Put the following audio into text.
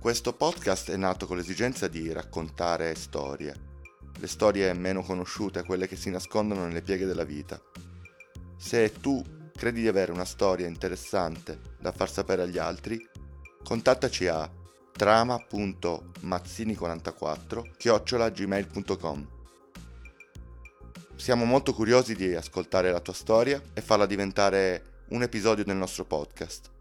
Questo podcast è nato con l'esigenza di raccontare storie, le storie meno conosciute, quelle che si nascondono nelle pieghe della vita. Se tu credi di avere una storia interessante da far sapere agli altri, contattaci a trama.mazzini44 chiocciolagmail.com Siamo molto curiosi di ascoltare la tua storia e farla diventare un episodio del nostro podcast.